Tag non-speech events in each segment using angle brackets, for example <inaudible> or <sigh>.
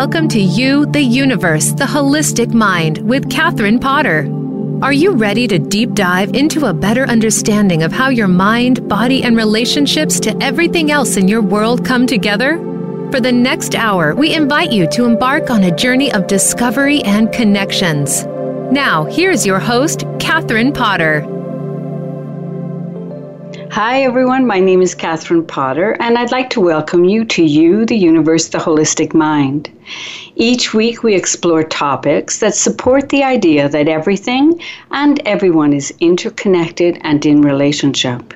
Welcome to You, the Universe, the Holistic Mind with Catherine Potter. Are you ready to deep dive into a better understanding of how your mind, body, and relationships to everything else in your world come together? For the next hour, we invite you to embark on a journey of discovery and connections. Now, here's your host, Catherine Potter. Hi, everyone. My name is Catherine Potter, and I'd like to welcome you to You, the Universe, the Holistic Mind. Each week, we explore topics that support the idea that everything and everyone is interconnected and in relationship.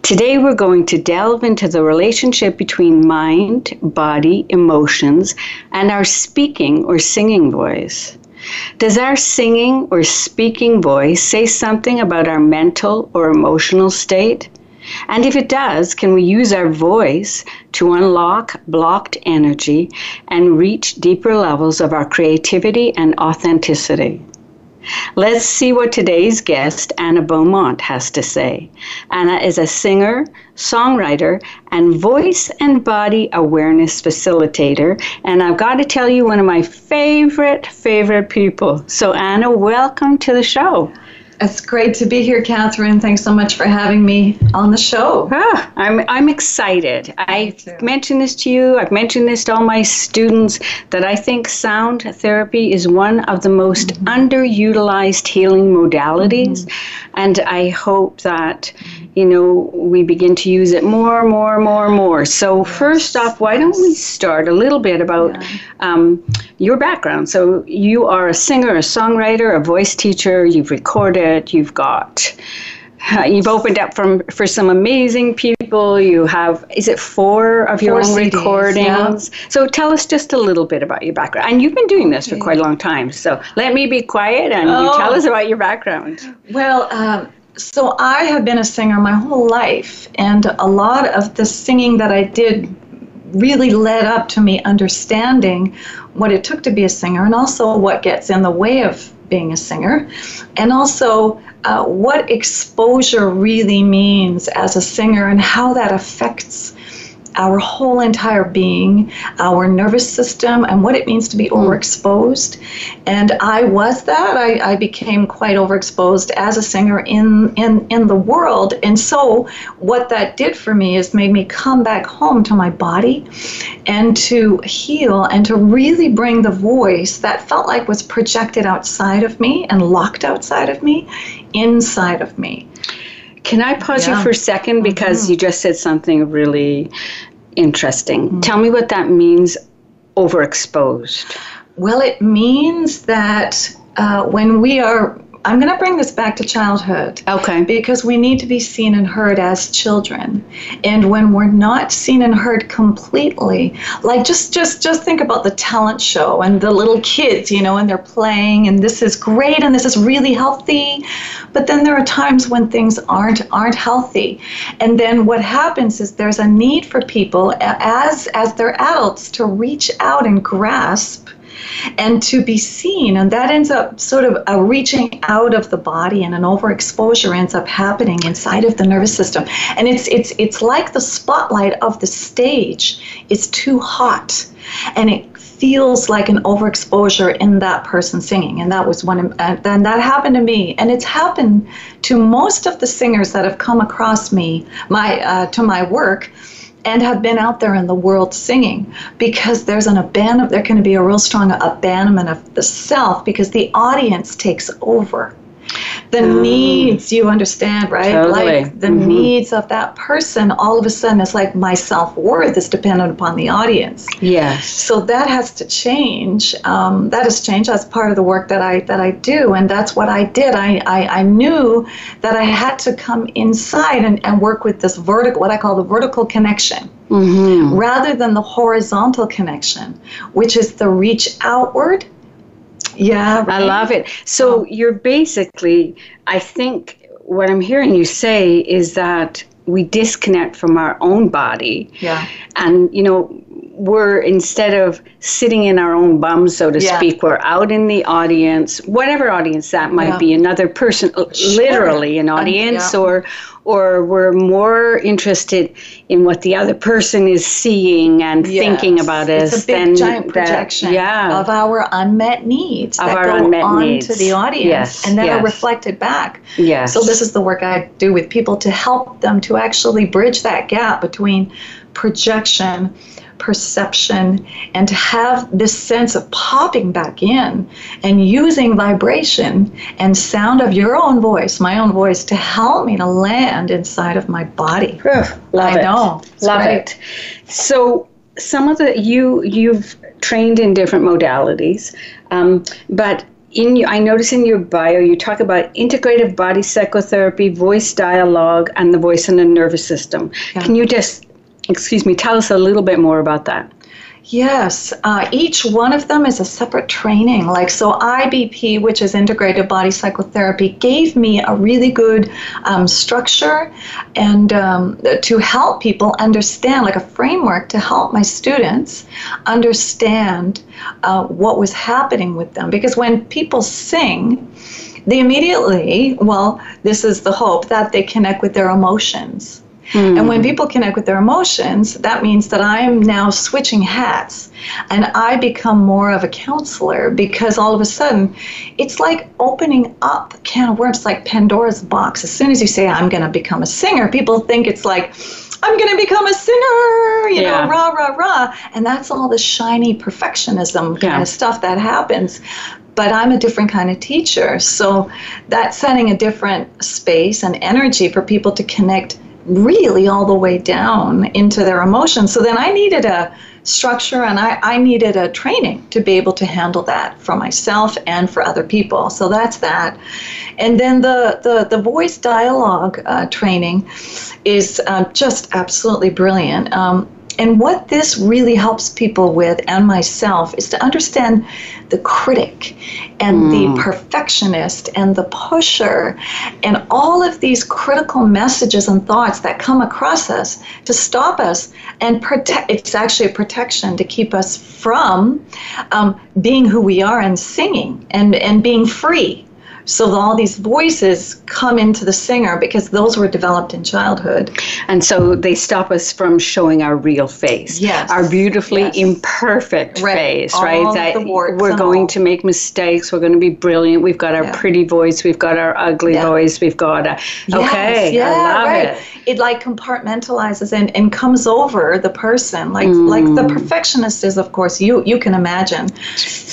Today, we're going to delve into the relationship between mind, body, emotions, and our speaking or singing voice. Does our singing or speaking voice say something about our mental or emotional state? And if it does, can we use our voice to unlock blocked energy and reach deeper levels of our creativity and authenticity? Let's see what today's guest, Anna Beaumont, has to say. Anna is a singer, songwriter, and voice and body awareness facilitator. And I've got to tell you, one of my favorite, favorite people. So, Anna, welcome to the show. It's great to be here, Catherine. Thanks so much for having me on the show. Ah, I'm, I'm excited. I mentioned this to you, I've mentioned this to all my students that I think sound therapy is one of the most mm-hmm. underutilized healing modalities. Mm-hmm. And I hope that you know, we begin to use it more, more, more, more. So, yes. first off, why don't we start a little bit about yeah. um, your background? So, you are a singer, a songwriter, a voice teacher, you've recorded, you've got. You've opened up from for some amazing people. You have is it four of your four own CDs, recordings? Yeah. So tell us just a little bit about your background. And you've been doing this for quite a long time. So let me be quiet and oh. you tell us about your background. Well, um, so I have been a singer my whole life, and a lot of the singing that I did really led up to me understanding what it took to be a singer and also what gets in the way of being a singer, and also uh, what exposure really means as a singer and how that affects our whole entire being, our nervous system, and what it means to be hmm. overexposed. And I was that. I, I became quite overexposed as a singer in, in, in the world. And so, what that did for me is made me come back home to my body and to heal and to really bring the voice that felt like was projected outside of me and locked outside of me inside of me. Can I pause yeah. you for a second because mm-hmm. you just said something really interesting. Mm-hmm. Tell me what that means overexposed. Well, it means that uh, when we are I'm going to bring this back to childhood. Okay. Because we need to be seen and heard as children. And when we're not seen and heard completely, like just just just think about the talent show and the little kids, you know, and they're playing and this is great and this is really healthy. But then there are times when things aren't aren't healthy. And then what happens is there's a need for people as as they're adults to reach out and grasp and to be seen. And that ends up sort of a reaching out of the body, and an overexposure ends up happening inside of the nervous system. And it's it's it's like the spotlight of the stage is too hot, and it feels like an overexposure in that person singing and that was one uh, and that happened to me and it's happened to most of the singers that have come across me my uh, to my work and have been out there in the world singing because there's an abandonment there can be a real strong abandonment of the self because the audience takes over the mm. needs you understand right totally. like the mm-hmm. needs of that person all of a sudden it's like my self-worth is dependent upon the audience yes so that has to change um, that has changed as part of the work that i that i do and that's what i did i i, I knew that i had to come inside and, and work with this vertical what i call the vertical connection mm-hmm. rather than the horizontal connection which is the reach outward yeah, right. I love it. So you're basically, I think what I'm hearing you say is that we disconnect from our own body. Yeah. And, you know, we're instead of sitting in our own bum, so to Yeah. speak, we're out in the audience, whatever audience that might Yeah. be, another person, uh, literally an audience, yeah. or or we're more interested in what the other person is seeing and thinking Yes. about it's us a big than giant that- projection yeah. of our unmet needs Of that our go unmet on needs. to the audience Yes, and then are reflected back. yes. So this is the work I do with people to help them to actually bridge that gap between projection, perception, and to have this sense of popping back in and using vibration and sound of your own voice, my own voice, to help me to land inside of my body. Love I it. know. Love great. it. So some of the you you've trained in different modalities, um, but in you, I notice in your bio you talk about integrative body psychotherapy, voice dialogue, and the voice and the nervous system. Yeah. Can you just excuse me, tell us a little bit more about that? Yes, uh, each one of them is a separate training. Like, so IBP, which is Integrated Body Psychotherapy, gave me a really good um, structure and um, to help people understand, like a framework to help my students understand uh, what was happening with them. Because when people sing, they immediately, well, this is the hope that they connect with their emotions. Hmm. And when people connect with their emotions, that means that I am now switching hats and I become more of a counselor because all of a sudden it's like opening up a can of worms, like Pandora's box. As soon as you say, I'm going to become a singer, people think it's like, I'm going to become a singer, you Yeah. know, rah, rah, rah. And that's all the shiny perfectionism kind Yeah. of stuff that happens but I'm a different kind of teacher. So that's setting a different space and energy for people to connect really all the way down into their emotions. So then I needed a structure and I, I needed a training to be able to handle that for myself and for other people. So that's that. And then the, the, the voice dialogue uh, training is uh, just absolutely brilliant. Um, and what this really helps people with, and myself, is to understand the critic and the perfectionist and the pusher and all of these critical messages and thoughts that come across us to stop us and protect. It's actually a protection to keep us from um, being who we are and singing and, and being free. So all these voices come into the singer because those were developed in childhood. And so they stop us from showing our real face. Yes. Our beautifully Yes. imperfect Right. face, All right? the That we're going all. to make mistakes. We're going to be brilliant. We've got our Yeah. pretty voice. We've got our ugly Yeah. voice. We've got a. Okay. Yeah, I love right. it. It like compartmentalizes and, and comes over the person. Like Mm. like the perfectionist is of course you you can imagine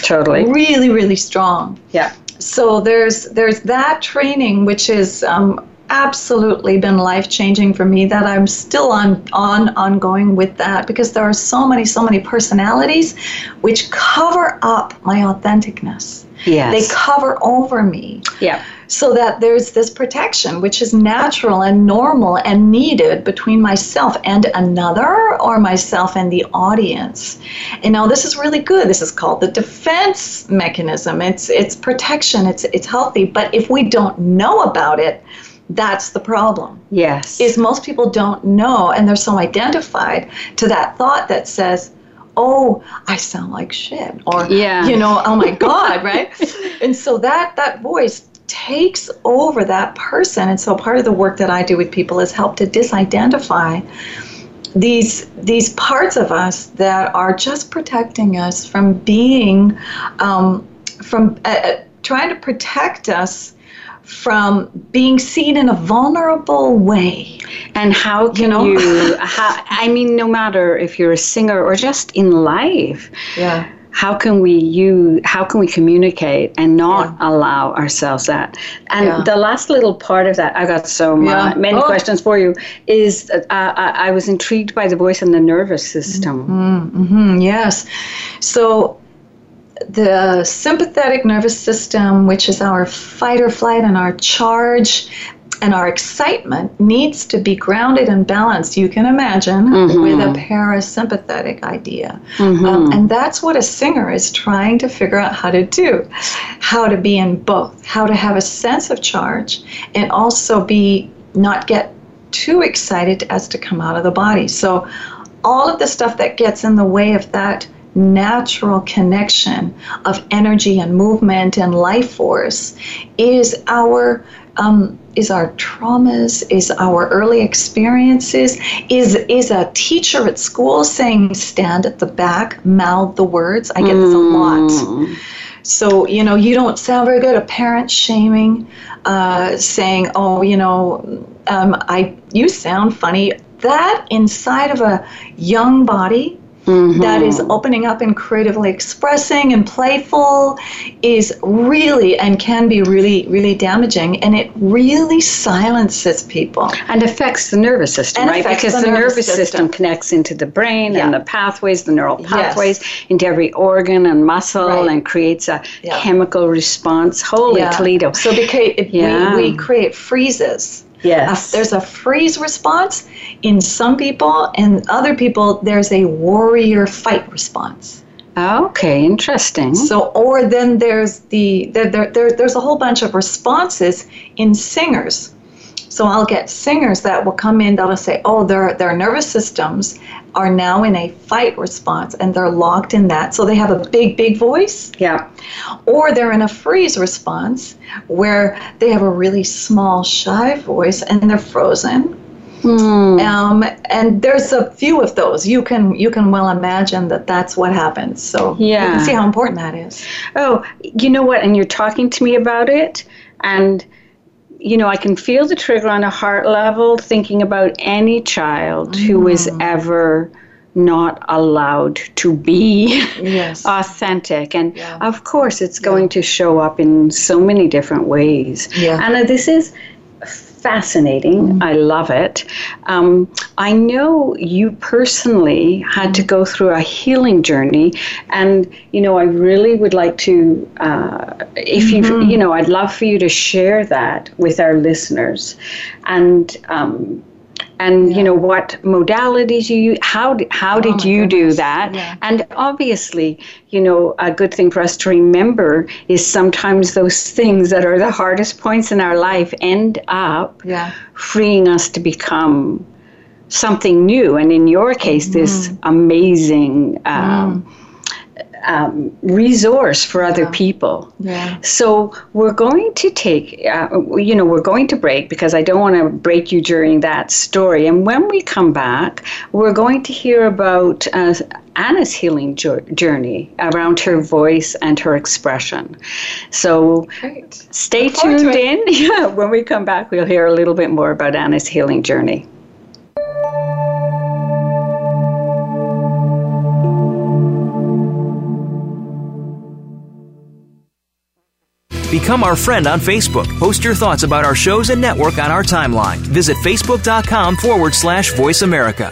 Totally. really really strong. Yeah. So there's there's that training which is um, absolutely been life changing for me that I'm still on on ongoing with that because there are so many so many personalities which cover up my authenticness. Yes. They cover over me yeah. So that there's this protection which is natural and normal and needed between myself and another or myself and the audience. And now this is really good. This is called the defense mechanism. It's it's protection. It's it's healthy. But if we don't know about it that's the problem. Yes. is most people don't know and they're so identified to that thought that says oh i sound like shit or Yeah. you know oh my <laughs> god right? And so that that voice takes over that person. And so part of the work that i do with people is help to disidentify these these parts of us that are just protecting us from being um, from uh, uh, trying to protect us from being seen in a vulnerable way. And how can know? you, how, I mean, no matter if you're a singer or just in life, yeah how can we you how can we communicate and not allow ourselves that and Yeah. the last little part of that i got so Yeah. many Oh. questions for you is uh, I, I was intrigued by the voice and the nervous system hmm yes. So the sympathetic nervous system, which is our fight or flight and our charge and our excitement, needs to be grounded and balanced, you can imagine, Mhm. with a parasympathetic idea. Mhm. Um, and that's what a singer is trying to figure out how to do how to be in both, how to have a sense of charge and also be not get too excited as to come out of the body. So all of the stuff that gets in the way of that natural connection of energy and movement and life force is our um, is our traumas is our early experiences is is a teacher at school saying stand at the back mouth the words. I get this a lot. Mm. so you know you don't sound very good a parent shaming uh, saying oh you know um, i you sound funny. That inside of a young body mm-hmm. that is opening up and creatively expressing and playful is really and can be really, really damaging. And it really silences people. And affects the nervous system, and right? Because the, the nervous, nervous system. system. connects into the brain yeah. and the pathways, the neural pathways, yes. into every organ and muscle right. and creates a yeah. chemical response. Holy yeah. Toledo. So because we, we create freezes Yes. Uh, there's a freeze response in some people, and other people, there's a warrior fight response. Okay, interesting. So, or then there's the there, there, there's a whole bunch of responses in singers. So I'll get singers that will come in that'll say, oh, their their nervous systems are now in a fight response and they're locked in that. So they have a big, big voice. Yeah. Or they're in a freeze response where they have a really small, shy voice and they're frozen. Hmm. Um, and there's a few of those. You can you can well imagine that that's what happens. So yeah. you can see how important that is. Oh, you know what? And you're talking to me about it, and you know, I can feel the trigger on a heart level thinking about any child mm. was ever not allowed to be yes. <laughs> authentic. And yeah. of course, it's going yeah. to show up in so many different ways. Yeah. And this is fascinating. Mm. I love it. Um, I know you personally had to go through a healing journey, and you know, I really would like to, uh, if mm-hmm. you, you know, I'd love for you to share that with our listeners, and um, and yeah. you know what modalities you how how oh did you goodness. do that yeah. and obviously you know a good thing for us to remember is sometimes those things that are the hardest points in our life end up yeah. freeing us to become something new and in your case mm. this amazing um, mm um, resource for other yeah. people. Yeah. So we're going to take, uh, you know, we're going to break because I don't want to break you during that story. And when we come back, we're going to hear about uh, Anna's healing journey around her voice and her expression. So Great. stay tuned in. <laughs> Yeah, when we come back, we'll hear a little bit more about Anna's healing journey. Become our friend on Facebook. Post your thoughts about our shows and network on our timeline. Visit facebook.com forward slash voice America.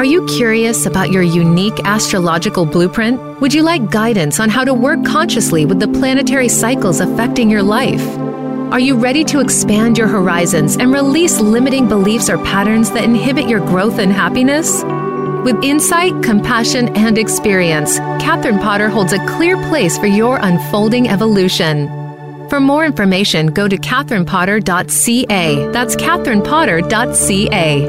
Are you curious about your unique astrological blueprint? Would you like guidance on how to work consciously with the planetary cycles affecting your life? Are you ready to expand your horizons and release limiting beliefs or patterns that inhibit your growth and happiness? With insight, compassion, and experience, Catherine Potter holds a clear place for your unfolding evolution. For more information, go to catherinepotter.ca. That's catherinepotter.ca.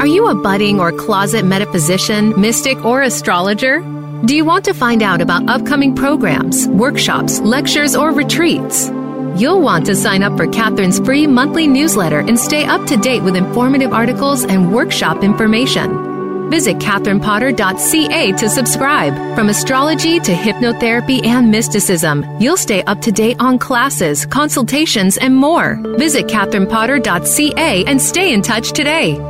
Are you a budding or closet metaphysician, mystic, or astrologer? Do you want to find out about upcoming programs, workshops, lectures, or retreats? You'll want to sign up for Catherine's free monthly newsletter and stay up to date with informative articles and workshop information. Visit catherinepotter.ca to subscribe. From astrology to hypnotherapy and mysticism, you'll stay up to date on classes, consultations, and more. Visit catherinepotter.ca and stay in touch today.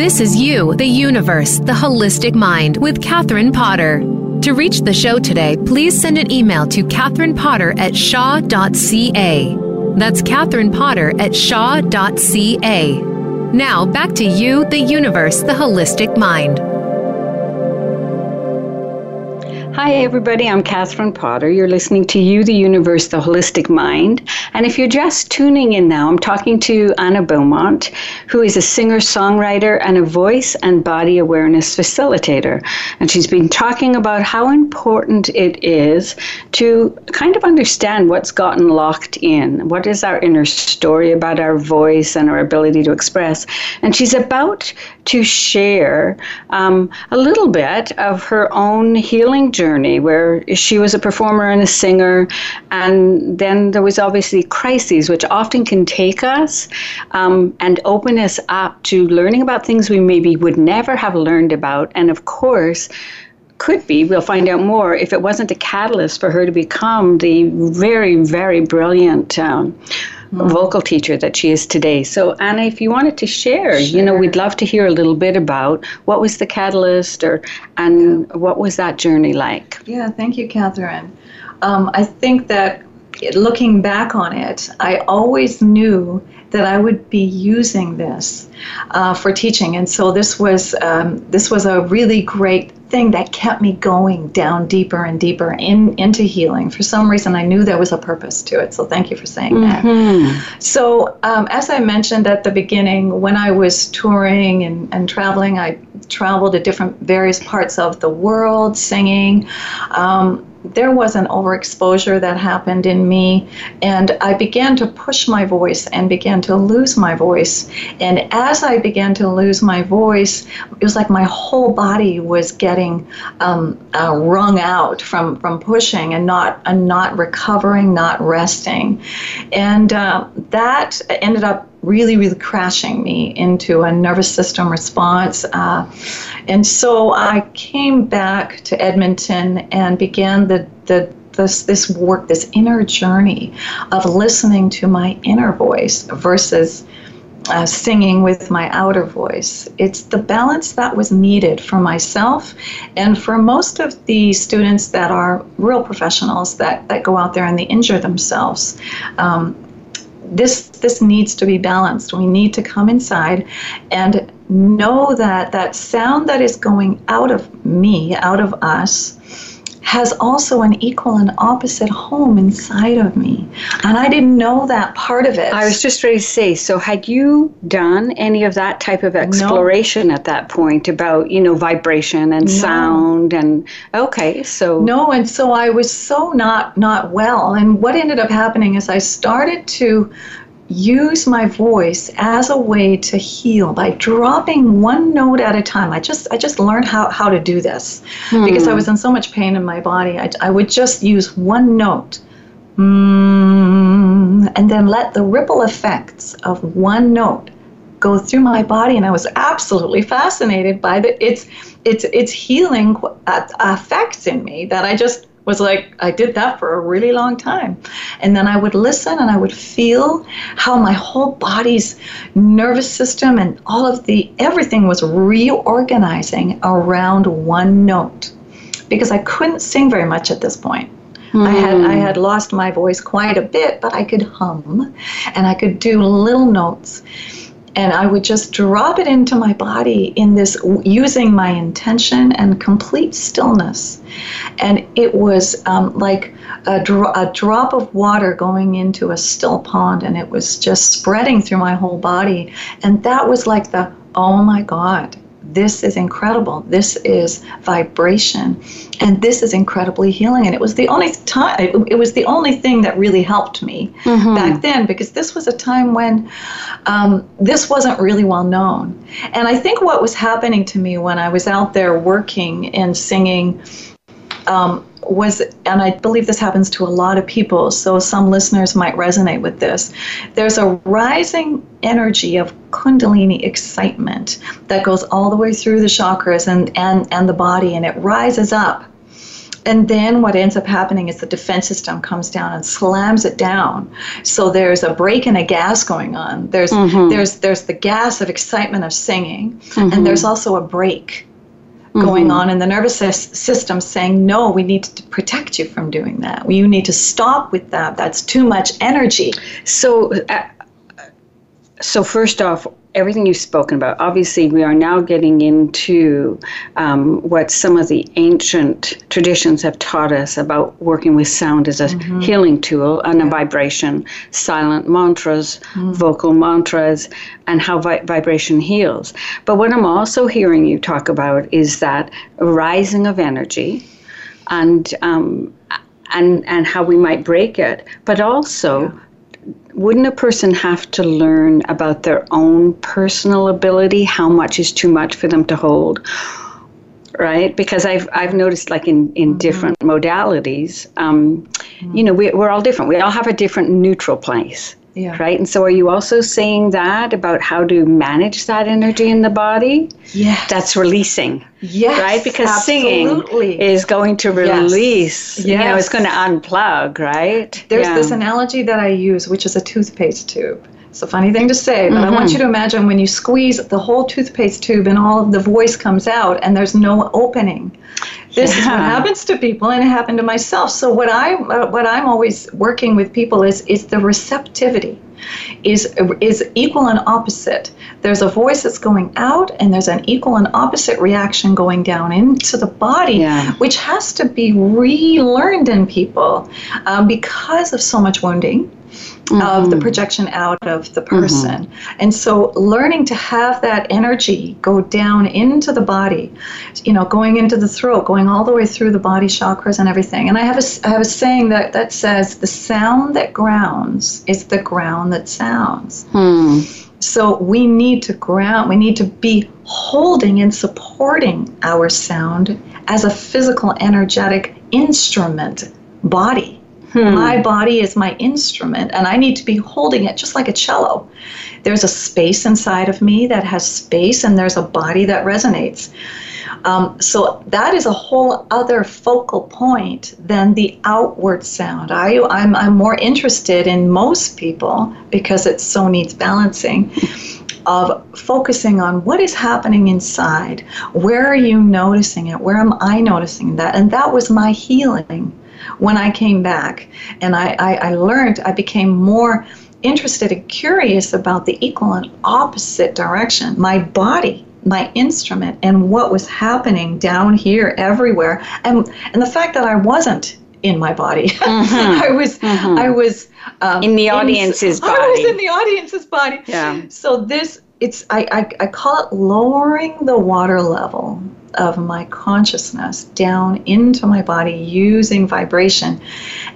This is You, the Universe, the Holistic Mind with Catherine Potter. To reach the show today, please send an email to Catherine Potter at shaw.ca. That's Catherine Potter at shaw.ca. Now, back to you, the universe, the holistic mind. Hi, everybody. I'm Catherine Potter. You're listening to You, the Universe, the Holistic Mind. And if you're just tuning in now, I'm talking to Anna Beaumont, who is a singer songwriter and a voice and body awareness facilitator. And she's been talking about how important it is to kind of understand what's gotten locked in. What is our inner story about our voice and our ability to express? And she's about to share um, a little bit of her own healing journey where she was a performer and a singer, and then there was obviously crises, which often can take us um, and open us up to learning about things we maybe would never have learned about. And of course, could be, we'll find out more, if it wasn't a catalyst for her to become the very, very brilliant um. Vocal teacher that she is today. So, Anna, if you wanted to share, sure. you know, we'd love to hear a little bit about what was the catalyst or and yeah. what was that journey like. Yeah, thank you, Catherine. Um, I think that looking back on it, I always knew that I would be using this uh, for teaching, and so this was um, this was a really great thing that kept me going down deeper and deeper in into healing. For some reason, I knew there was a purpose to it. So thank you for saying mm-hmm. that. So um, as I mentioned at the beginning, when I was touring and, and traveling, I traveled to different various parts of the world singing. Um, there was an overexposure that happened in me, and I began to push my voice and began to lose my voice. And as I began to lose my voice, it was like my whole body was getting um, uh, wrung out from, from pushing and not and not recovering, not resting, and uh, that ended up really, really crashing me into a nervous system response. Uh, and so I came back to Edmonton and began the, the this this work, this inner journey of listening to my inner voice versus uh, singing with my outer voice. It's the balance that was needed for myself and for most of the students that are real professionals that, that go out there and they injure themselves. Um, this this needs to be balanced. We need to come inside and know that that sound that is going out of me, out of us, has also an equal and opposite home inside of me. And I didn't know that part of it. I was just ready to say, so had you done any of that type of exploration no. at that point about, you know, vibration and no. sound and okay, so No, and so I was so not not well. And what ended up happening is I started to use my voice as a way to heal by dropping one note at a time. I just I just learned how, how to do this hmm. because I was in so much pain in my body. I, I would just use one note mm, and then let the ripple effects of one note go through my body and I was absolutely fascinated by the it's it's it's healing effects in me that I just was like I did that for a really long time. And then I would listen and I would feel how my whole body's nervous system and all of the everything was reorganizing around one note. Because I couldn't sing very much at this point. Mm. I had I had lost my voice quite a bit, but I could hum and I could do little notes and I would just drop it into my body in this using my intention and complete stillness. And it was um, like a, dro- a drop of water going into a still pond, and it was just spreading through my whole body. And that was like the oh my God, this is incredible. This is vibration. And this is incredibly healing. And it was the only time, it, was the only thing that really helped me mm-hmm. back then because this was a time when um, this wasn't really well known. And I think what was happening to me when I was out there working and singing. Um, was, and I believe this happens to a lot of people, so some listeners might resonate with this. There's a rising energy of Kundalini excitement that goes all the way through the chakras and, and, and the body, and it rises up. And then what ends up happening is the defense system comes down and slams it down. So there's a brake in a gas going on. There's mm-hmm. there's there's the gas of excitement of singing, mm-hmm. and there's also a brake going Mm-hmm. on in the nervous system saying, no, we need to protect you from doing that. You need to stop with that. That's too much energy. So, uh, so first off, everything you've spoken about. Obviously, we are now getting into um, what some of the ancient traditions have taught us about working with sound as a healing tool and a vibration, silent mantras, vocal mantras, and how vi- vibration heals. But what I'm also hearing you talk about is that rising of energy, and um, and and how we might break it, but also wouldn't a person have to learn about their own personal ability how much is too much for them to hold right? Because i've i've noticed like in in different modalities um, you know we, we're all different. We all have a different neutral place Yeah. right and so are you also saying that about how to manage that energy in the body Yeah. that's releasing yes. right because absolutely. singing is going to Yes. release you know it's going to unplug right There's Yeah. this analogy that I use, which is a toothpaste tube. It's a funny thing to say, but I Mm-hmm. want you to imagine when you squeeze the whole toothpaste tube and all of the voice comes out and there's no opening. This is what happens to people, and it happened to myself. So what I uh, what I'm always working with people is is the receptivity, is is equal and opposite. There's a voice that's going out, and there's an equal and opposite reaction going down into the body Yeah. which has to be relearned in people um, because of so much wounding of the projection out of the person. And so learning to have that energy go down into the body, you know, going into the throat, going all the way through the body chakras and everything. And I have a, I have a saying that, that says the sound that grounds is the ground that sounds. Hmm. So we need to ground, we need to be holding and supporting our sound as a physical, energetic instrument body. My body is my instrument, and I need to be holding it just like a cello. There's a space inside of me that has space, and there's a body that resonates. Um, so that is a whole other focal point than the outward sound. I, I'm, I'm more interested in most people because it so needs balancing <laughs> of focusing on what is happening inside. Where are you noticing it? Where am I noticing that? And that was my healing when I came back. And I, I, I learned, I became more interested and curious about the equal and opposite direction. My body my instrument and what was happening down here everywhere and and the fact that I wasn't in my body <laughs> I was I was um, In the audience's body. I was in the audience's body Yeah. so this it's I, I I call it lowering the water level of my consciousness down into my body using vibration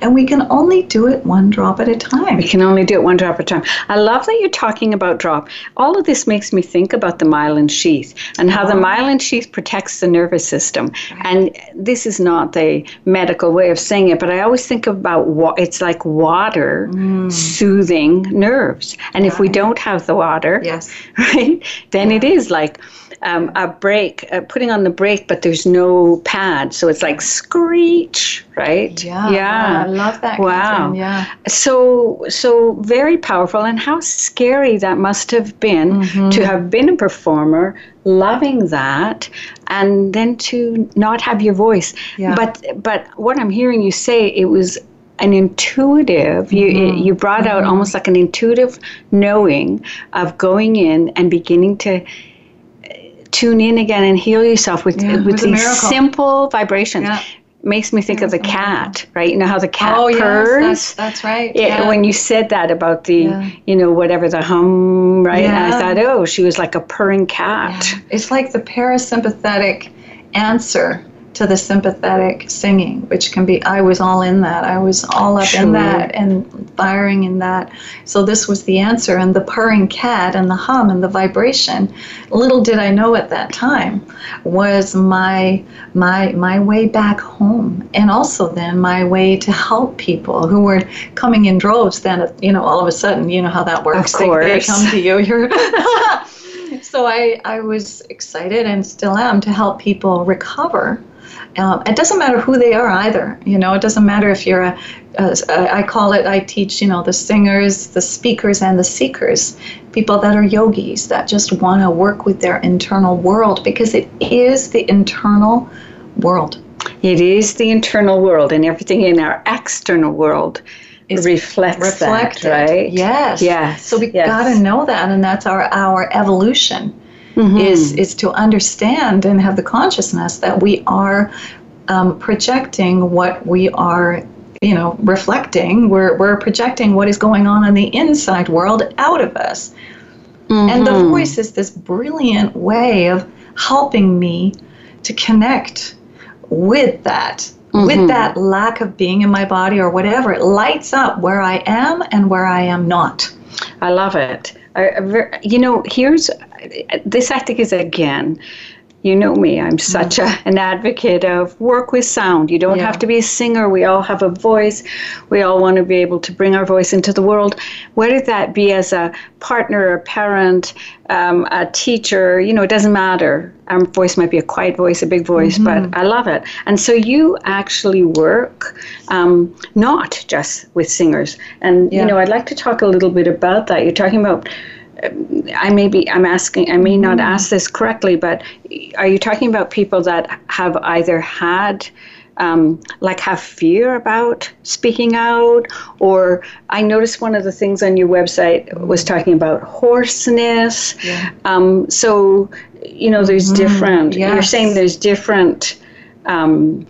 and we can only do it one drop at a time We can only do it one drop at a time. I love that you're talking about drop. All of this makes me think about the myelin sheath and how the oh. myelin sheath protects the nervous system. And this is not the medical way of saying it, but I always think about what it's like water mm. soothing nerves. And if we don't have the water, yes <laughs> right, then it is like um, a brake, uh, putting on the brake, but there's no pad. So it's like screech, right? yeah Yeah. I love that Wow. Catherine. yeah So, so very powerful, and how scary that must have been Mm-hmm. to have been a performer, loving that, and then to not have your voice. Yeah. But, but what I'm hearing you say, it was an intuitive. You, Mm-hmm. you brought out almost like an intuitive knowing of going in and beginning to tune in again and heal yourself with Yeah, with these simple vibrations. Yeah. Makes me think of the cat, right? You know how the cat oh yes that's, that's right Yeah, when you said that about the, you know, whatever the hum, right? And I thought, oh, she was like a purring cat. Yeah. It's like the parasympathetic answer to the sympathetic singing, which can be, I was all in that. I was all up Sure. in that and firing in that. So this was the answer. And the purring cat and the hum and the vibration, little did I know at that time, was my my my way back home. And also then my way to help people who were coming in droves then you know, all of a sudden, you know how that works. They- They, come to you. You're <laughs> <laughs> so I, I was excited and still am to help people recover. Um, it doesn't matter who they are either. You know, it doesn't matter if you're a uh, call it, I teach, you know, the singers, the speakers, and the seekers, people that are yogis that just want to work with their internal world because it is the internal world. It is the internal world, and everything in our external world is reflects reflected. that, right? Yes. Yes. So we yes. got to know that, and that's our our evolution. Mm-hmm. Is is to understand and have the consciousness that we are um, projecting what we are you know reflecting we're, we're projecting what is going on in the inside world out of us mm-hmm. and the mm-hmm. voice is this brilliant way of helping me to connect with that mm-hmm. with that lack of being in my body or whatever it lights up where i am and where i am not i love it you know here's this i think is again you know me i'm such a, an advocate of work with sound. You don't yeah. have to be a singer. We all have a voice. We all want to be able to bring our voice into the world. Whether that be as a partner a parent um, a teacher you know it doesn't matter. Our voice might be a quiet voice a big voice mm-hmm. but i love it. And so you actually work um, not just with singers. And yeah. you know i'd like to talk a little bit about that. You're talking about I may be, I'm asking, I may not ask this correctly, but are you talking about people that have either had, um, like, have fear about speaking out? Or I noticed one of the things on your website was talking about hoarseness. Yeah. Um, so, you know, there's mm, different, yes. you're saying there's different. Um,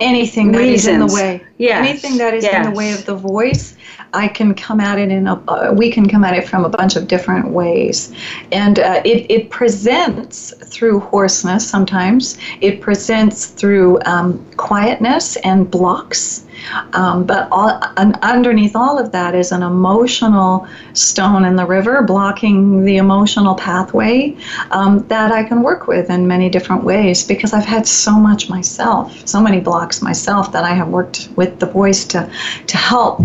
anything that reasons. is in the way. Yes. Anything that is yes. in the way of the voice I can come at it in a, uh, we can come at it from a bunch of different ways. And uh, it, it presents through hoarseness sometimes, it presents through um, quietness and blocks. Um, but all, underneath all of that is an emotional stone in the river blocking the emotional pathway um, that I can work with in many different ways because I've had so much myself, so many blocks myself that I have worked with the voice to, to help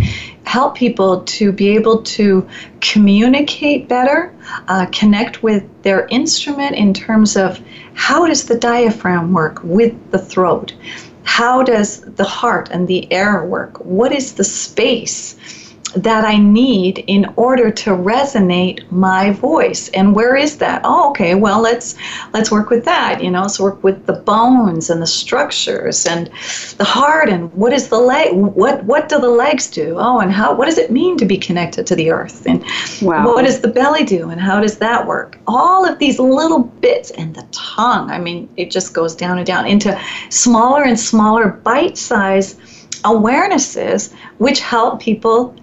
help people to be able to communicate better, uh, connect with their instrument in terms of how does the diaphragm work with the throat? How does the heart and the air work? What is the space? That I need in order to resonate my voice. And where is that? Oh, okay. Well, let's let's work with that. You know, let's work with the bones and the structures and the heart and what is the leg? What what do the legs do? Oh, and how? What does it mean to be connected to the earth? And wow. what does the belly do? And how does that work? All of these little bits and the tongue. I mean, it just goes down and down into smaller and smaller bite-size awarenesses, which help people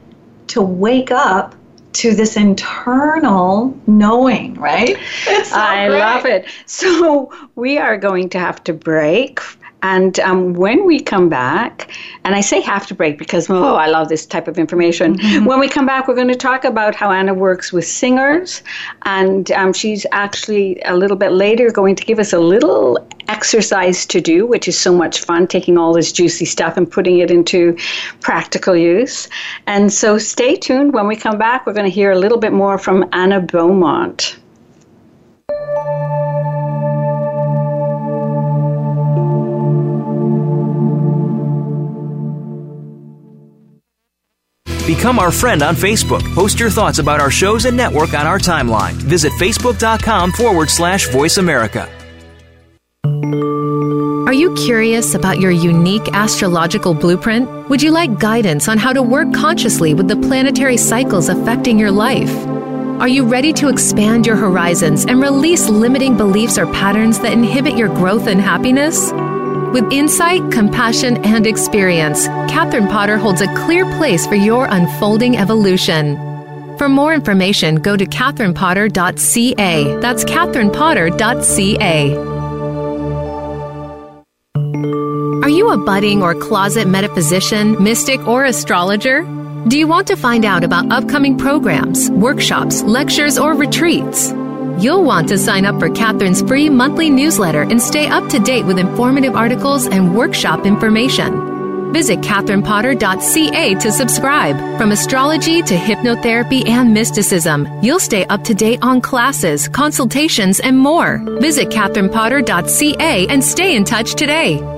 to wake up to this internal knowing, right? So I great. love it. So we are going to have to break and um, when we come back, and I say have to break because, oh, I love this type of information. Mm-hmm. When we come back, we're going to talk about how Anna works with singers. And um, she's actually a little bit later going to give us a little exercise to do, which is so much fun, taking all this juicy stuff and putting it into practical use. And so stay tuned. When we come back, we're going to hear a little bit more from Anna Beaumont. Become our friend on Facebook. Post your thoughts about our shows and network on our timeline. Visit facebook.com forward slash voice America. Are you curious about your unique astrological blueprint? Would you like guidance on how to work consciously with the planetary cycles affecting your life? Are you ready to expand your horizons and release limiting beliefs or patterns that inhibit your growth and happiness? With insight, compassion, and experience, Catherine Potter holds a clear place for your unfolding evolution. For more information, go to catherinepotter.ca. That's catherinepotter.ca. Are you a budding or closet metaphysician, mystic, or astrologer? Do you want to find out about upcoming programs, workshops, lectures, or retreats? You'll want to sign up for Catherine's free monthly newsletter and stay up to date with informative articles and workshop information. Visit catherinepotter.ca to subscribe. From astrology to hypnotherapy and mysticism, you'll stay up to date on classes, consultations, and more. Visit catherinepotter.ca and stay in touch today.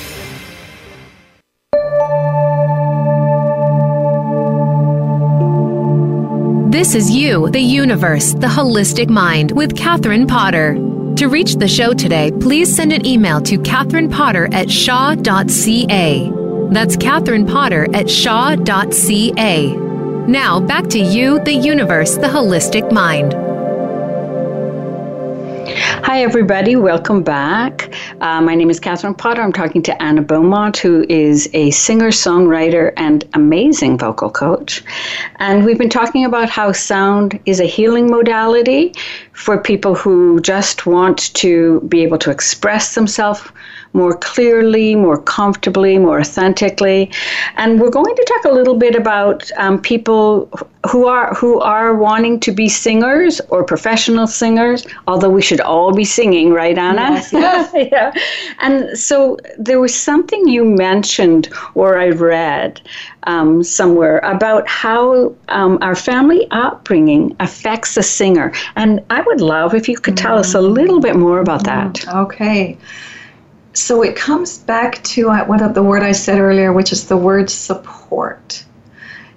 This is You, the Universe, the Holistic Mind with Catherine Potter. To reach the show today, please send an email to Catherine Potter at shaw.ca. That's Catherine Potter at shaw.ca. Now back to You, the Universe, the Holistic Mind. Hi, everybody. Welcome back. Uh, my name is Catherine Potter. I'm talking to Anna Beaumont, who is a singer, songwriter, and amazing vocal coach. And we've been talking about how sound is a healing modality for people who just want to be able to express themselves more clearly, more comfortably, more authentically. And we're going to talk a little bit about um, people who are who are wanting to be singers or professional singers. Although we should all be singing, right, Anna? Yes. <laughs> yes. yeah. And so there was something you mentioned, or I read um, somewhere about how um, our family upbringing affects the singer. And I would love if you could tell us a little bit more about that. Okay so it comes back to uh, what the word I said earlier, which is the word support.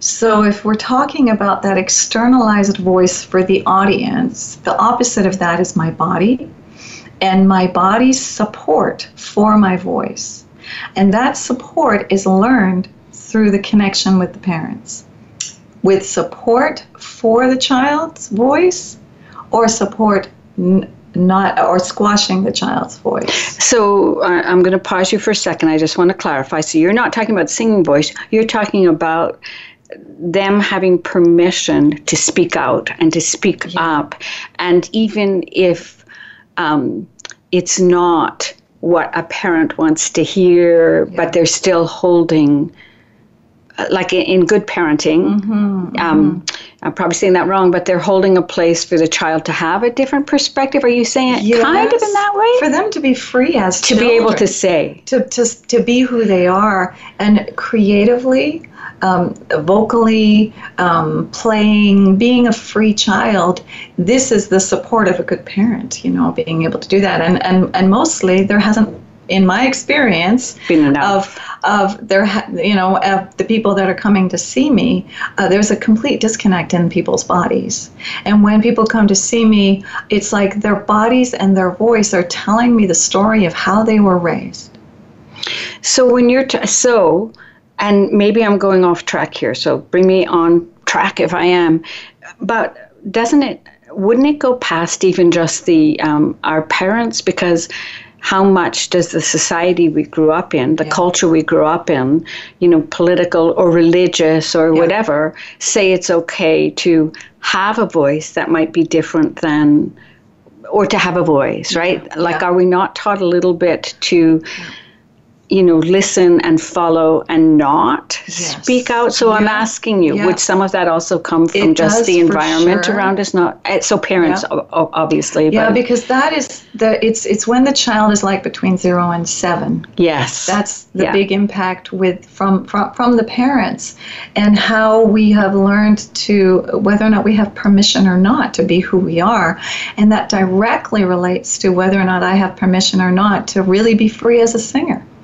So if we're talking about that externalized voice for the audience, the opposite of that is my body and my body's support for my voice. And that support is learned through the connection with the parents. With support for the child's voice or support not or squashing the child's voice. So uh, I'm going to pause you for a second. I just want to clarify. So you're not talking about singing voice. You're talking about them having permission to speak out and to speak yeah. up, and even if um, it's not what a parent wants to hear, yeah. but they're still holding like in good parenting, mm-hmm, um, mm-hmm. I'm probably saying that wrong, but they're holding a place for the child to have a different perspective. Are you saying it kind of in that way? For them to be free as to children, be able to say, to, to, to be who they are, and creatively, um, vocally, um, playing, being a free child. This is the support of a good parent, you know, being able to do that. And, and, and mostly there hasn't in my experience of of their you know of the people that are coming to see me uh, there's a complete disconnect in people's bodies. And when people come to see me it's like their bodies and their voice are telling me the story of how they were raised. So when you're t- so and maybe I'm going off track here so bring me on track if I am but doesn't it wouldn't it go past even just the um, our parents? Because how much does the society we grew up in, the yeah. culture we grew up in, you know, political or religious or yeah. whatever, say it's okay to have a voice that might be different than, or to have a voice, right? Yeah. Like, are we not taught a little bit to you know, listen and follow and not yes. speak out. So yeah. I'm asking you, yeah. would some of that also come from it just the environment sure. around us? Not eh, so parents, yeah. obviously. Yeah, but. because that is the it's it's when the child is like between zero and seven. Yes, that's the big impact with from from from the parents and how we have learned to whether or not we have permission or not to be who we are, and that directly relates to whether or not I have permission or not to really be free as a singer.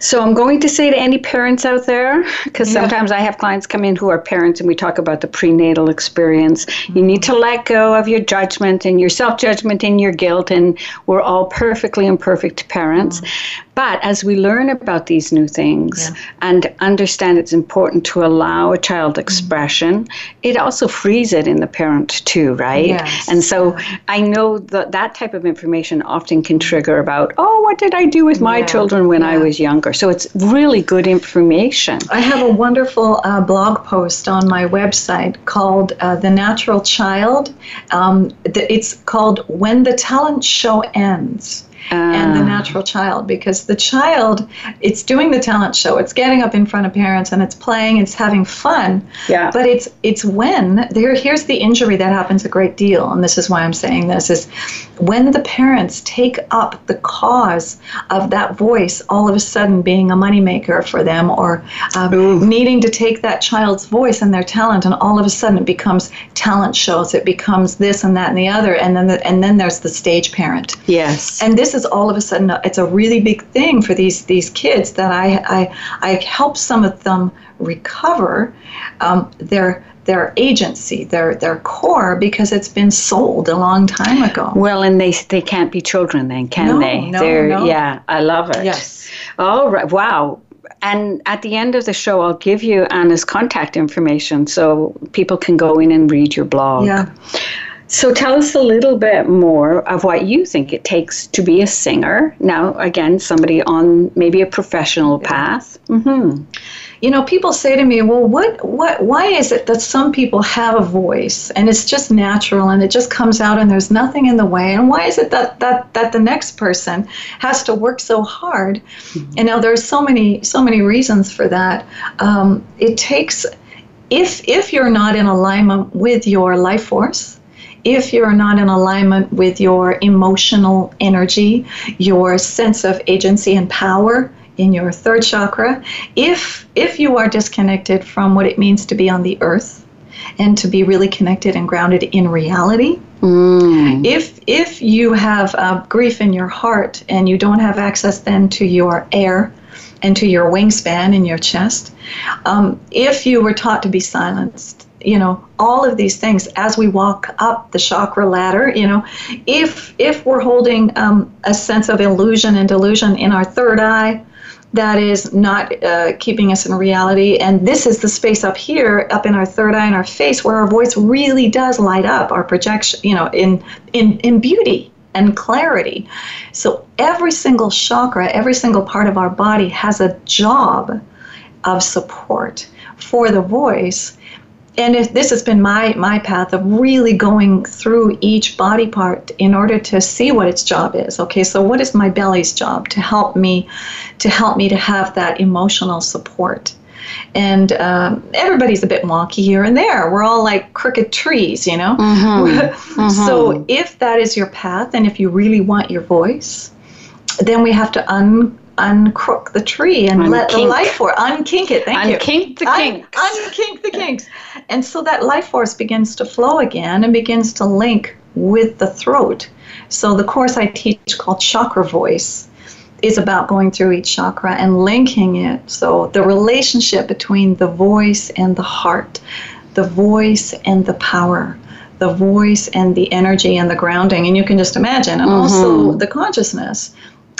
So I'm going to say to any parents out there, because yeah. sometimes I have clients come in who are parents and we talk about the prenatal experience. Mm-hmm. You need to let go of your judgment and your self judgment and your guilt, and we're all perfectly imperfect parents. Mm-hmm. But as we learn about these new things yeah. and understand it's important to allow a child mm-hmm. expression, mm-hmm. it also frees it in the parent too, right? Yes. And so I know that that type of information often can trigger about, oh, what did I do with my yeah. children when. I was younger? So it's really good information. I have a wonderful uh, blog post on my website called uh, The Natural Child. Um, it's called When the Talent Show Ends and the Ah. natural child because the child it's doing the talent show it's getting up in front of parents and it's playing it's having fun Yeah. but it's it's when there here's the injury that happens a great deal and this is why i'm saying this is when the parents take up the cause of that voice all of a sudden being a moneymaker for them or um, needing to take that child's voice and their talent and all of a sudden it becomes talent shows it becomes this and that and the other and then the, and then there's the stage parent yes. and this is all of a sudden it's a really big thing for these these kids that I I, I help some of them recover um, their their agency their their core because it's been sold a long time ago. well, and they they can't be children then, can No, they? no, They're no. yeah, I love it. Yes. All right. Wow. And at the end of the show, I'll give you Anna's contact information so people can go in and read your blog. Yeah. So tell us a little bit more of what you think it takes to be a singer. Now, again, somebody on maybe a professional path. Mm-hmm. You know, people say to me, "Well, what, what, why is it that some people have a voice and it's just natural and it just comes out and there's nothing in the way, and why is it that that that the next person has to work so hard?" And now there's so many so many reasons for that. Um, it takes if if you're not in alignment with your life force if you're not in alignment with your emotional energy, your sense of agency and power in your third chakra, if if you are disconnected from what it means to be on the earth and to be really connected and grounded in reality, Mm. if if you have uh, grief in your heart and you don't have access then to your air and to your wingspan in your chest, um, if you were taught to be silenced, you know all of these things as we walk up the chakra ladder, you know, if if we're holding um, a sense of illusion and delusion in our third eye. That is not uh, keeping us in reality. And this is the space up here, up in our third eye and our face, where our voice really does light up our projection, you know, in, in, in beauty and clarity. So every single chakra, every single part of our body has a job of support for the voice. And if this has been my, my path of really going through each body part in order to see what its job is. Okay, so what is my belly's job to help me, to help me to have that emotional support? And um, everybody's a bit wonky here and there. We're all like crooked trees, you know. <laughs> So if that is your path, and if you really want your voice, then we have to un uncrook the tree and let the life force unkink it. Thank you. Unkink the Un- kinks. unkink the kinks. And so that life force begins to flow again and begins to link with the throat. So the course I teach called Chakra Voice is about going through each chakra and linking it. So the relationship between the voice and the heart, the voice and the power, the voice and the energy and the grounding. And you can just imagine, and also mm-hmm. the consciousness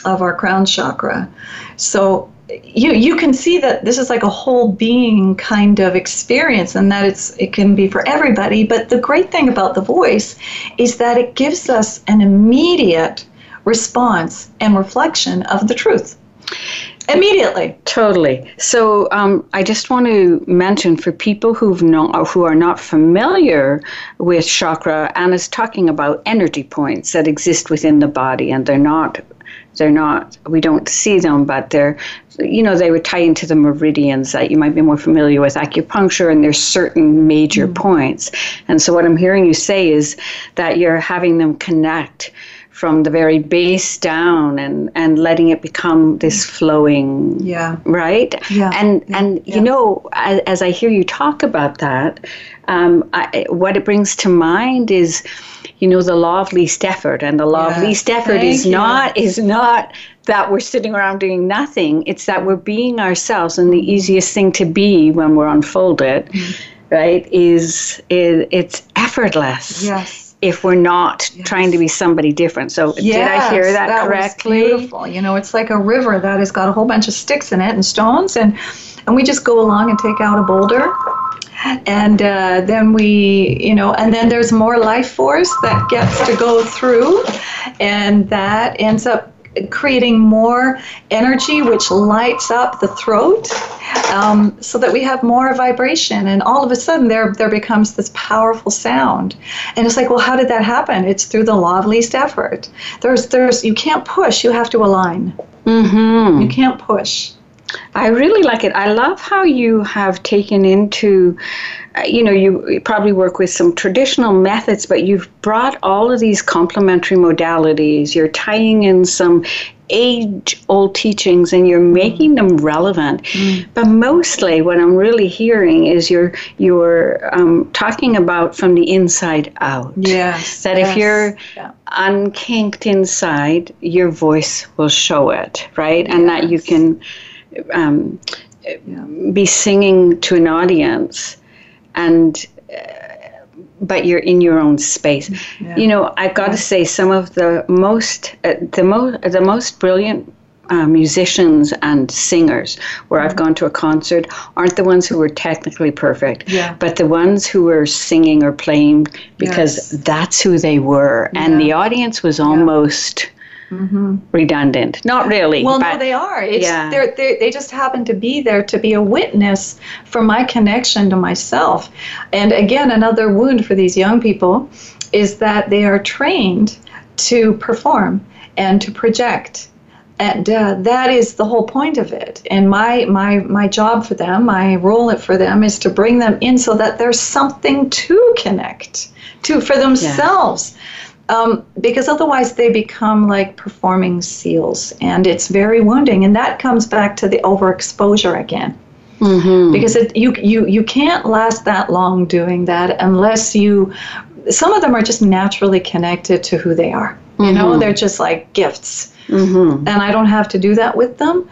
of our crown chakra. So you you can see that this is like a whole being kind of experience and that it's it can be for everybody but the great thing about the voice is that it gives us an immediate response and reflection of the truth immediately Totally. So um, I just want to mention for people who've not, who are not familiar with chakra, Anna's talking about energy points that exist within the body, and they're not. They're not. We don't see them, but they're. You know, they would tie into the meridians that you might be more familiar with acupuncture, and there's certain major points. And so, what I'm hearing you say is that you're having them connect from the very base down and, and letting it become this flowing yeah right Yeah, and yeah, and yeah. you know as, as i hear you talk about that um, I, what it brings to mind is you know the law of least effort and the law of Yes, least effort thank is you. not is not that we're sitting around doing nothing. It's that we're being ourselves and the easiest thing to be when we're unfolded Mm-hmm. right is, it's effortless yes. if we're not trying to be somebody different. So did i hear Yes, that, was correctly? beautiful. You know, it's like a river that has got a whole bunch of sticks in it and stones, and and we just go along and take out a boulder, and uh, then we, you know, and then there's more life force that gets to go through, and that ends up creating more energy, which lights up the throat, um, so that we have more vibration. And all of a sudden, there there becomes this powerful sound. And it's like, well, how did that happen? It's through the law of least effort. There's there's you can't push. You have to align. Mm-hmm. You can't push. I really like it. I love how you have taken into, uh, you know, you, probably work with some traditional methods, but you've brought all of these complementary modalities. You're tying in some age old teachings and you're making them relevant. Mm. But mostly, what I'm really hearing is you're you're um, talking about from the inside out. Yes. That yes, if you're yeah. unkinked inside, your voice will show it, right? Yes. And that you can um, yeah. be singing to an audience and uh, but you're in your own space yeah. you know i've got yeah. to say some of the most uh, the most the most brilliant uh, musicians and singers where I've mm-hmm. gone to a concert aren't the ones who were technically perfect, yeah. but the ones who were singing or playing because yes. that's who they were. Yeah. And the audience was almost mm-hmm. redundant. Not really. Well, no, they are. It's, yeah. They're, they're, they just happen to be there to be a witness for my connection to myself. And again, another wound for these young people is that they are trained to perform and to project and uh, that is the whole point of it and my my my job for them my role for them is to bring them in so that there's something to connect to for themselves um, because otherwise they become like performing seals and it's very wounding and that comes back to the overexposure again mm-hmm. because it, you, you, you can't last that long doing that unless you some of them are just naturally connected to who they are mm-hmm. you know mm-hmm. they're just like gifts mm-hmm. and i don't have to do that with them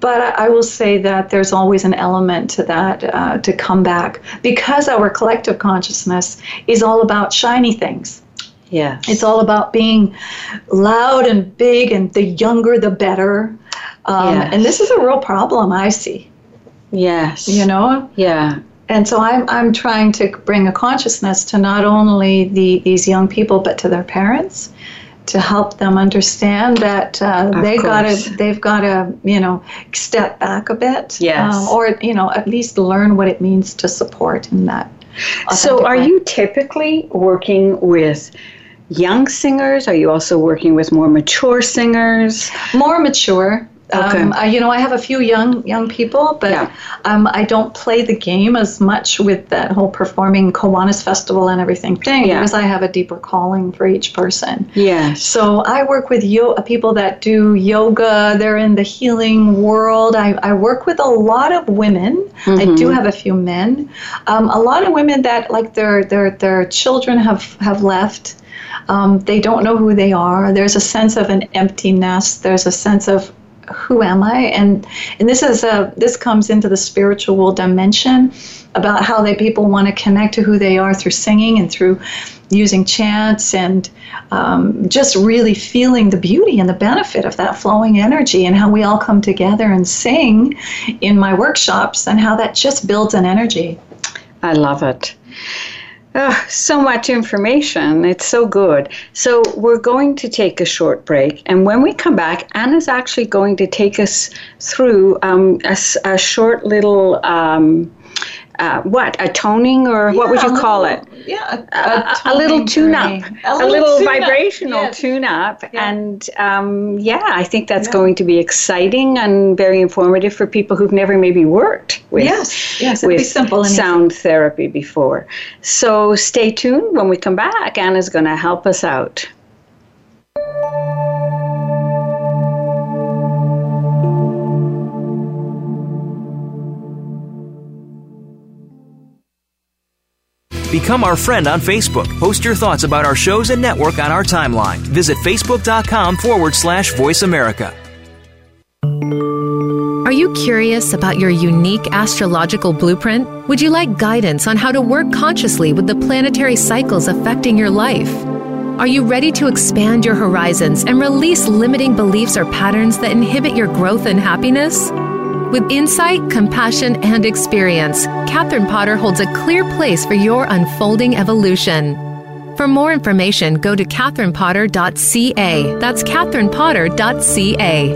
but I will say that there's always an element to that uh, to come back because our collective consciousness is all about shiny things. Yeah. It's all about being loud and big, and the younger, the better. Um, yes. And this is a real problem I see. Yes. You know? Yeah. And so I'm, I'm trying to bring a consciousness to not only the, these young people, but to their parents to help them understand that uh, they got to they've got to you know step back a bit yes. Uh, or you know at least learn what it means to support in that so are you typically working with young singers? Are you also working with more mature singers? More mature. Okay. Um, I, you know, I have a few young young people, but yeah. um, I don't play the game as much with that whole performing Kiwanis Festival and everything thing yeah. because I have a deeper calling for each person. Yeah. So I work with yo- people that do yoga. They're in the healing world. I, I work with a lot of women. Mm-hmm. I do have a few men. Um, a lot of women that like their their their children have have left um, they don't know who they are. There's a sense of an emptiness. There's a sense of who am I? And and this is a this comes into the spiritual dimension about how they people want to connect to who they are through singing and through using chants and um, just really feeling the beauty and the benefit of that flowing energy and how we all come together and sing in my workshops and how that just builds an energy. I love it. Oh, so much information. It's so good. So, we're going to take a short break. And when we come back, Anna's actually going to take us through um, a, a, short little um, uh, what a toning or yeah, what would you call little, it? Yeah, a, a, a little tune up, a little, a little vibrational yes. tune up, yeah. and um, yeah, I think that's yeah. going to be exciting and very informative for people who've never maybe worked with yes, yes, with simple sound therapy before. So stay tuned. When we come back, Anna's going to help us out. Become our friend on Facebook. Post your thoughts about our shows and network on our timeline. Visit facebook.com forward slash voice America. Are you curious about your unique astrological blueprint? Would you like guidance on how to work consciously with the planetary cycles affecting your life? Are you ready to expand your horizons and release limiting beliefs or patterns that inhibit your growth and happiness? With insight, compassion, and experience, Catherine Potter holds a clear place for your unfolding evolution. For more information, go to catherinepotter.ca. That's catherinepotter.ca.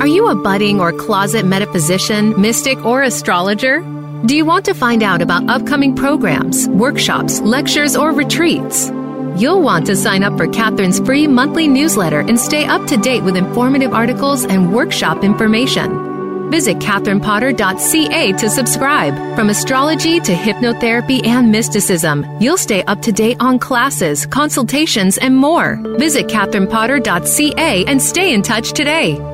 Are you a budding or closet metaphysician, mystic, or astrologer? Do you want to find out about upcoming programs, workshops, lectures, or retreats? You'll want to sign up for Catherine's free monthly newsletter and stay up to date with informative articles and workshop information. Visit catherinepotter.ca to subscribe. From astrology to hypnotherapy and mysticism, you'll stay up to date on classes, consultations, and more. Visit catherinepotter.ca and stay in touch today.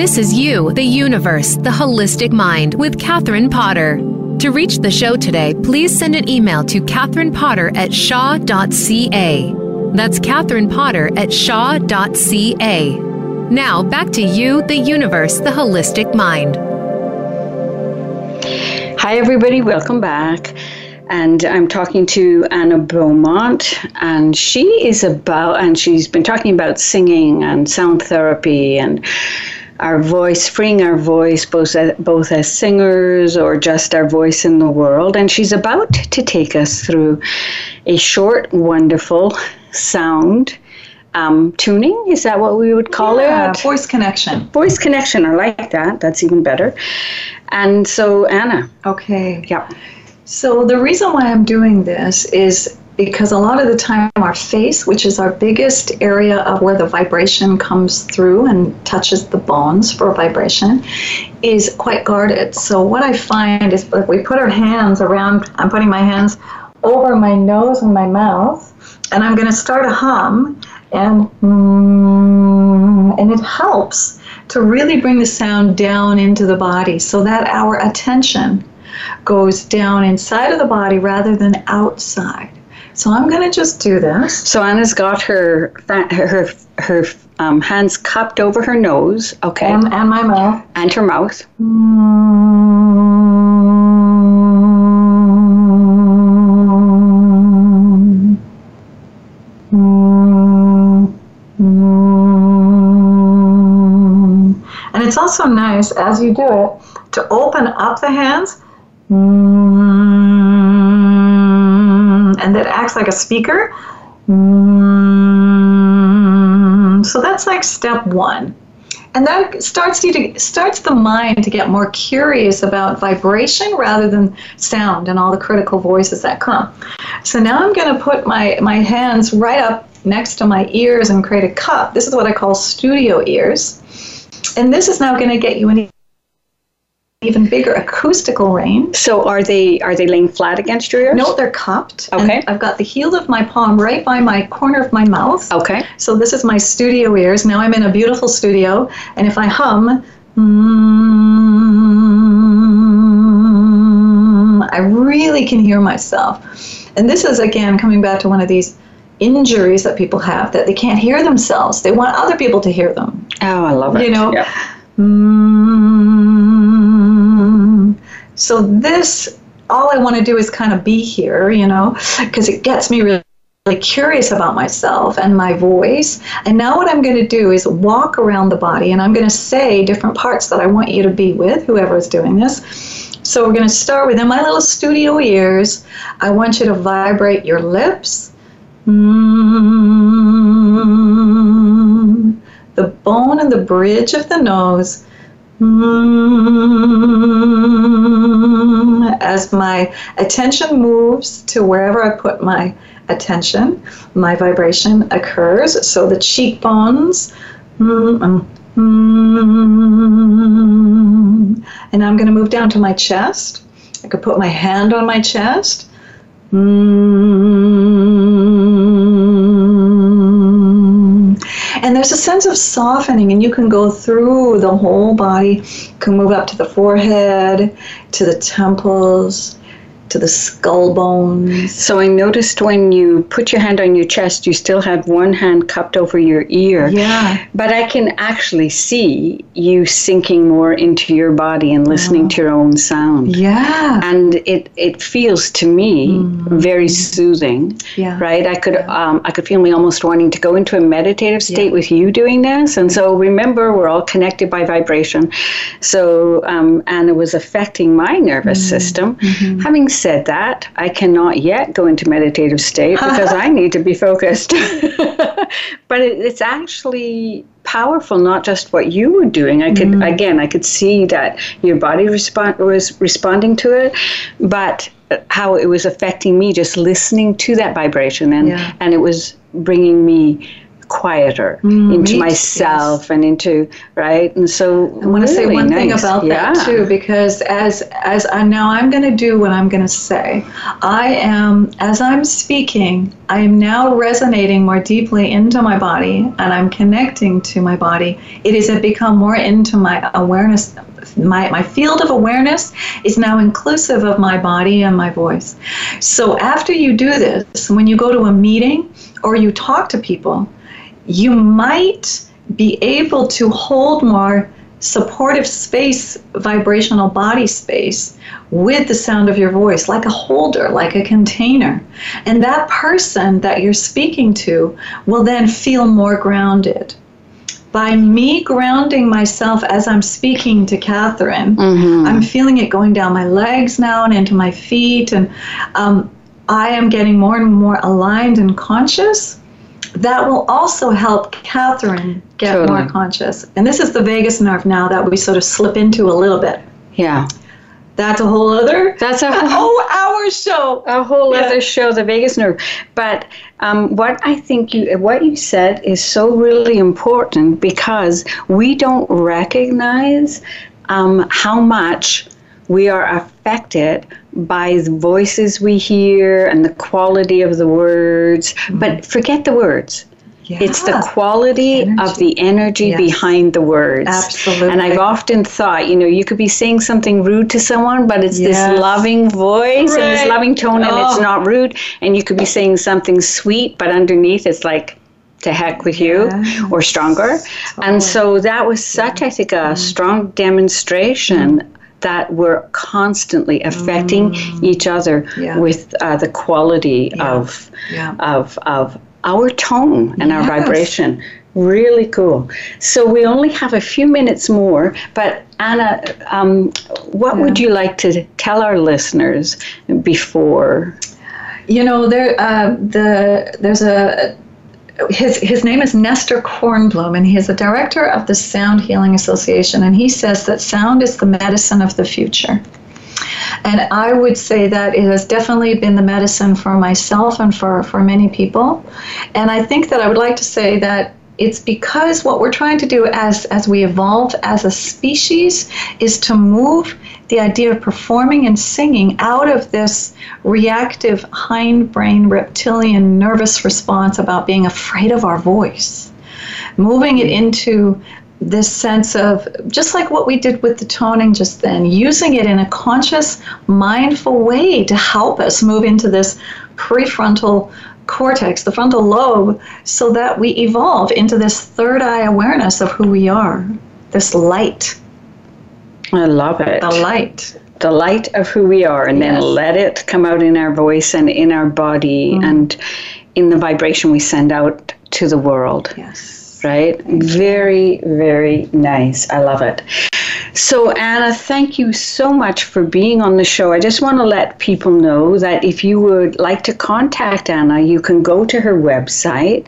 This is You, the Universe, the Holistic Mind with Catherine Potter. To reach the show today, please send an email to Catherine Potter at shaw.ca. That's Catherine Potter at shaw.ca. Now, back to You, the Universe, the Holistic Mind. Hi, everybody. Welcome back. And I'm talking to Anna Beaumont, and she is about, and she's been talking about singing and sound therapy and our voice, freeing our voice, both as, both as singers or just our voice in the world. And she's about to take us through a short, wonderful sound um, tuning. Is that what we would call yeah, it? Voice connection. Voice connection. I like that. That's even better. And so, Anna. Okay. Yeah. So the reason why I'm doing this is because a lot of the time our face, which is our biggest area of where the vibration comes through and touches the bones for vibration, is quite guarded. So what I find is if we put our hands around, I'm putting my hands over my nose and my mouth, and I'm going to start a hum, and and it helps to really bring the sound down into the body so that our attention goes down inside of the body rather than outside. So I'm going to just do this. So Anna's got her her her um, hands cupped over her nose, okay, and, and my mouth, and her mouth. And it's also nice as you do it to open up the hands like a speaker. Mm, so that's like step one. And that starts you to starts the mind to get more curious about vibration rather than sound and all the critical voices that come. So now I'm going to put my, my hands right up next to my ears and create a cup. This is what I call studio ears. And this is now going to get you an even bigger acoustical range. So are they are they laying flat against your ears? No, they're cupped. Okay. And I've got the heel of my palm right by my corner of my mouth. Okay. So this is my studio ears. Now I'm in a beautiful studio, and if I hum, mm, I really can hear myself. And this is again coming back to one of these injuries that people have that they can't hear themselves. They want other people to hear them. Oh, I love it. You know. Mm, so this, all I want to do is kind of be here, you know, because it gets me really really curious about myself and my voice. And now what I'm going to do is walk around the body and I'm going to say different parts that I want you to be with, whoever is doing this. So we're going to start with my little studio ears. I want you to vibrate your lips. Mm, the bone and the bridge of the nose. Mm, as my attention moves to wherever I put my attention, my vibration occurs. So the cheekbones. Mm, mm, and I'm going to move down to my chest. I could put my hand on my chest. Mm, there's a sense of softening, and you can go through the whole body, can move up to the forehead, to the temples, to the skull bones. So I noticed when you put your hand on your chest, you still have one hand cupped over your ear. Yeah. But I can actually see you sinking more into your body and listening oh. to your own sound. Yeah. And it, it feels to me mm-hmm. very soothing. Yeah. Right? I could yeah. um, I could feel me almost wanting to go into a meditative state yeah. with you doing this. And so remember we're all connected by vibration. So um, and it was affecting my nervous mm-hmm. system. Mm-hmm. Having said that, I cannot yet go into meditative state <laughs> because I need to be focused. <laughs> but it, it's actually powerful not just what you were doing i could mm. again i could see that your body respond, was responding to it but how it was affecting me just listening to that vibration and yeah. and it was bringing me quieter mm, into myself yes. and into right and so i want to really say one nice. thing about yeah. that too because as as i now i'm going to do what i'm going to say i am as i'm speaking i am now resonating more deeply into my body and i'm connecting to my body it is has become more into my awareness my, my field of awareness is now inclusive of my body and my voice. So after you do this, when you go to a meeting or you talk to people, you might be able to hold more supportive space, vibrational body space with the sound of your voice, like a holder, like a container. And that person that you're speaking to will then feel more grounded. By me grounding myself as I'm speaking to Catherine, mm-hmm. I'm feeling it going down my legs now and into my feet, and um, I am getting more and more aligned and conscious that will also help Catherine get totally. more conscious. And this is the vagus nerve now that we sort of slip into a little bit. Yeah. That's a whole other. That's a <laughs> whole hour show. A whole yeah. other show, the vagus nerve. But um, what I think you, what you said is so really important because we don't recognize um, how much we are affected by the voices we hear and the quality of the words. Mm-hmm. But forget the words. Yeah. It's the quality energy. of the energy yes. behind the words. Absolutely. And I've often thought, you know, you could be saying something rude to someone, but it's yes. this loving voice right. and this loving tone, oh. and it's oh. not rude. And you could be saying something sweet, but underneath it's like, to heck with you or stronger. And so that was such, I think, a mm. strong demonstration mm that we're constantly affecting mm. each other yeah. with uh, the quality yeah. of yeah. of of our tone and yes. our vibration. Really cool. So we only have a few minutes more, but Anna, um, what would you like to tell our listeners before? You know, there uh, the there's a his, his name is Nestor Kornblum, and he is the director of the Sound Healing Association. And he says that sound is the medicine of the future. And I would say that it has definitely been the medicine for myself and for, for many people. And I think that I would like to say that it's because what we're trying to do as, as we evolve as a species is to move the idea of performing and singing out of this reactive hindbrain reptilian nervous response about being afraid of our voice, moving it into this sense of just like what we did with the toning just then, using it in a conscious, mindful way to help us move into this prefrontal cortex, the frontal lobe, so that we evolve into this third eye awareness of who we are, this light. I love it. The light. The light of who we are, and yes. then let it come out in our voice and in our body mm. and in the vibration we send out to the world. Yes right? Very, very nice. I love it. So, Anna, thank you so much for being on the show. I just want to let people know that if you would like to contact Anna, you can go to her website.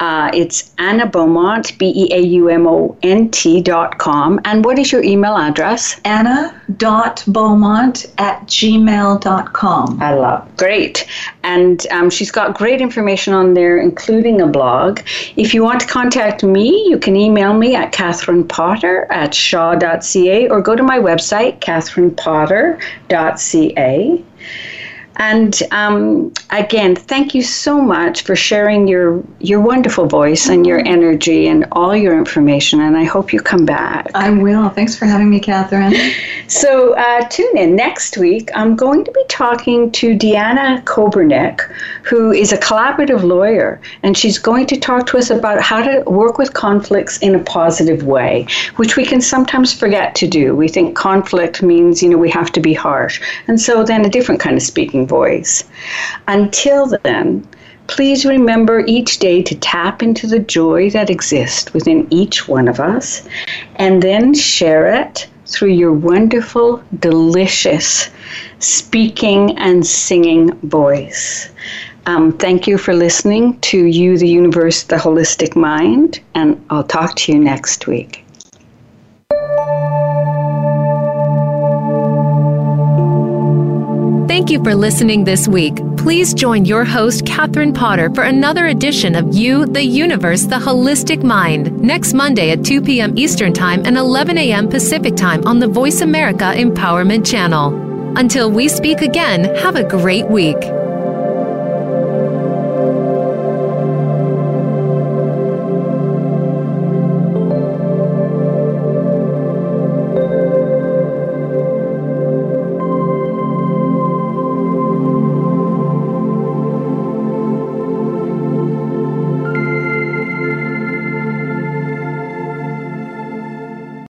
Uh, it's Anna Beaumont, B E A U M O N T dot com. And what is your email address? Anna dot Beaumont at gmail dot com. I love. Great. And um, she's got great information on there, including a blog. If you want to contact me, you can email me at Catherine Potter at shaw.ca or go to my website, catherinepotter.ca. And um, again, thank you so much for sharing your your wonderful voice and your energy and all your information. And I hope you come back. I will. Thanks for having me, Catherine. <laughs> So uh, tune in next week. I'm going to be talking to Deanna Kobernick, who is a collaborative lawyer, and she's going to talk to us about how to work with conflicts in a positive way, which we can sometimes forget to do. We think conflict means you know we have to be harsh, and so then a different kind of speaking voice. Until then, please remember each day to tap into the joy that exists within each one of us and then share it through your wonderful, delicious speaking and singing voice. Um, thank you for listening to You, the Universe, the Holistic Mind, and I'll talk to you next week. Thank you for listening this week. Please join your host, Catherine Potter, for another edition of You, the Universe, the Holistic Mind, next Monday at 2 p.m. Eastern Time and 11 a.m. Pacific Time on the Voice America Empowerment Channel. Until we speak again, have a great week.